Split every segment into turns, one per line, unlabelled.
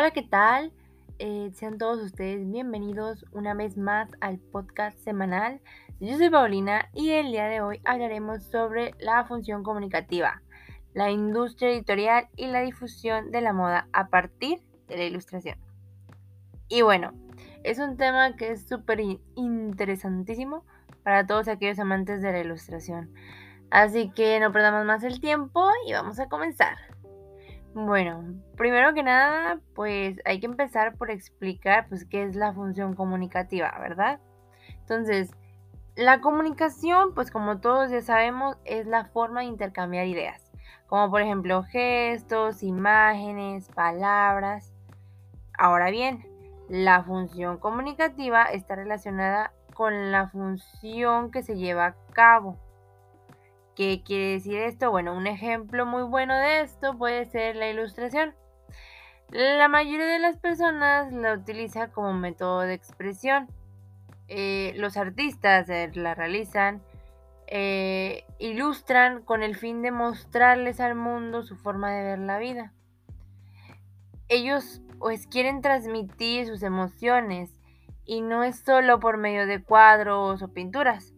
Hola, ¿qué tal? Eh, sean todos ustedes bienvenidos una vez más al podcast semanal. Yo soy Paulina y el día de hoy hablaremos sobre la función comunicativa, la industria editorial y la difusión de la moda a partir de la ilustración. Y bueno, es un tema que es súper interesantísimo para todos aquellos amantes de la ilustración. Así que no perdamos más el tiempo y vamos a comenzar. Bueno, primero que nada, pues hay que empezar por explicar pues qué es la función comunicativa, ¿verdad? Entonces, la comunicación, pues como todos ya sabemos, es la forma de intercambiar ideas, como por ejemplo gestos, imágenes, palabras. Ahora bien, la función comunicativa está relacionada con la función que se lleva a cabo. ¿Qué quiere decir esto? Bueno, un ejemplo muy bueno de esto puede ser la ilustración. La mayoría de las personas la utiliza como método de expresión. Eh, los artistas eh, la realizan, eh, ilustran con el fin de mostrarles al mundo su forma de ver la vida. Ellos pues quieren transmitir sus emociones y no es solo por medio de cuadros o pinturas,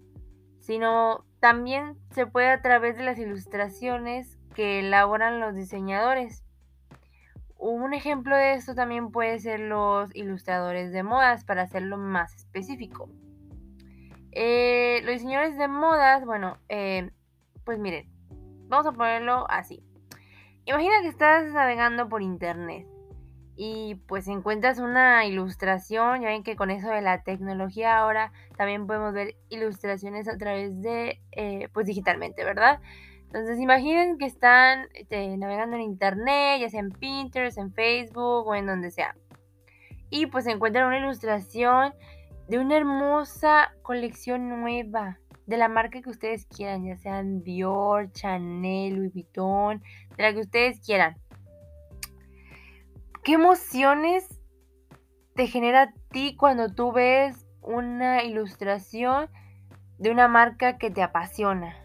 sino también se puede a través de las ilustraciones que elaboran los diseñadores. Un ejemplo de esto también puede ser los ilustradores de modas, para hacerlo más específico. Eh, los diseñadores de modas, bueno, eh, pues miren, vamos a ponerlo así. Imagina que estás navegando por internet y pues encuentras una ilustración, ya ven que con eso de la tecnología ahora también podemos ver ilustraciones a través de, eh, pues digitalmente, ¿verdad? Entonces imaginen que están este, navegando en internet, ya sea en Pinterest, en Facebook o en donde sea. Y pues encuentran una ilustración de una hermosa colección nueva de la marca que ustedes quieran, ya sean Dior, Chanel, Louis Vuitton, de la que ustedes quieran. ¿Qué emociones te genera a ti cuando tú ves una ilustración de una marca que te apasiona?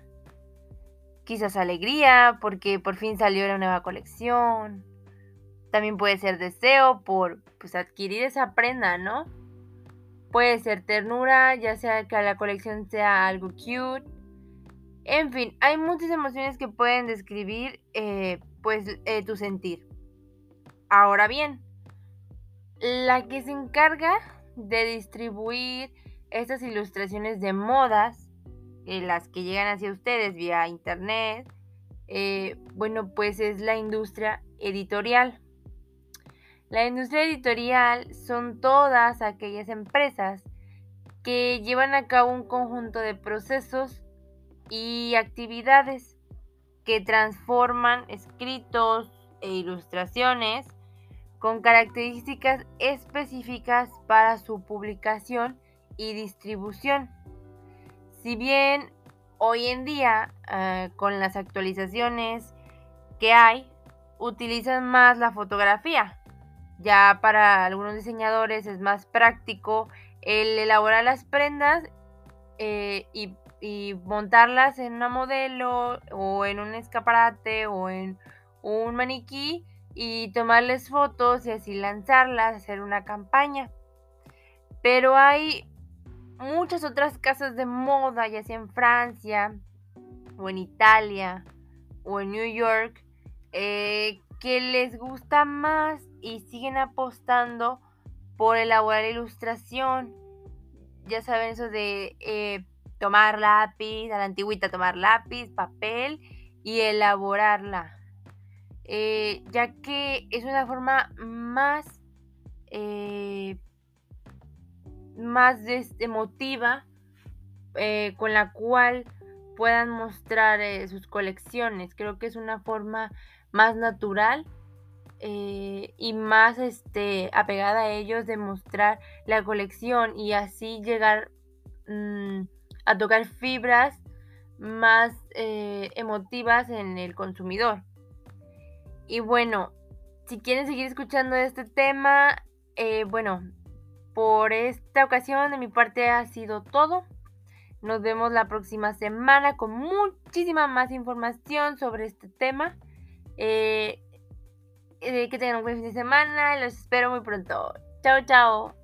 Quizás alegría porque por fin salió la nueva colección. También puede ser deseo por pues, adquirir esa prenda, ¿no? Puede ser ternura, ya sea que la colección sea algo cute. En fin, hay muchas emociones que pueden describir eh, pues eh, tu sentir. Ahora bien, la que se encarga de distribuir estas ilustraciones de modas, eh, las que llegan hacia ustedes vía internet, eh, bueno, pues es la industria editorial. La industria editorial son todas aquellas empresas que llevan a cabo un conjunto de procesos y actividades que transforman escritos e ilustraciones con características específicas para su publicación y distribución. Si bien hoy en día, eh, con las actualizaciones que hay, utilizan más la fotografía. Ya para algunos diseñadores es más práctico el elaborar las prendas eh, y, y montarlas en una modelo o en un escaparate o en un maniquí y tomarles fotos y así lanzarlas, hacer una campaña. Pero hay muchas otras casas de moda, ya sea en Francia o en Italia o en New York, eh, que les gusta más y siguen apostando por elaborar ilustración. Ya saben eso de eh, tomar lápiz, a la antigüita tomar lápiz, papel y elaborarla. Eh, ya que es una forma más, eh, más emotiva eh, con la cual puedan mostrar sus colecciones. Creo que es una forma más natural y más este, apegada a ellos de mostrar la colección y así llegar mm, a tocar fibras más emotivas en el consumidor. Y bueno, si quieren seguir escuchando este tema, eh, bueno, por esta ocasión de mi parte ha sido todo. Nos vemos la próxima semana con muchísima más información sobre este tema. Eh, eh, que tengan un buen fin de semana. Los espero muy pronto. Chao, chao.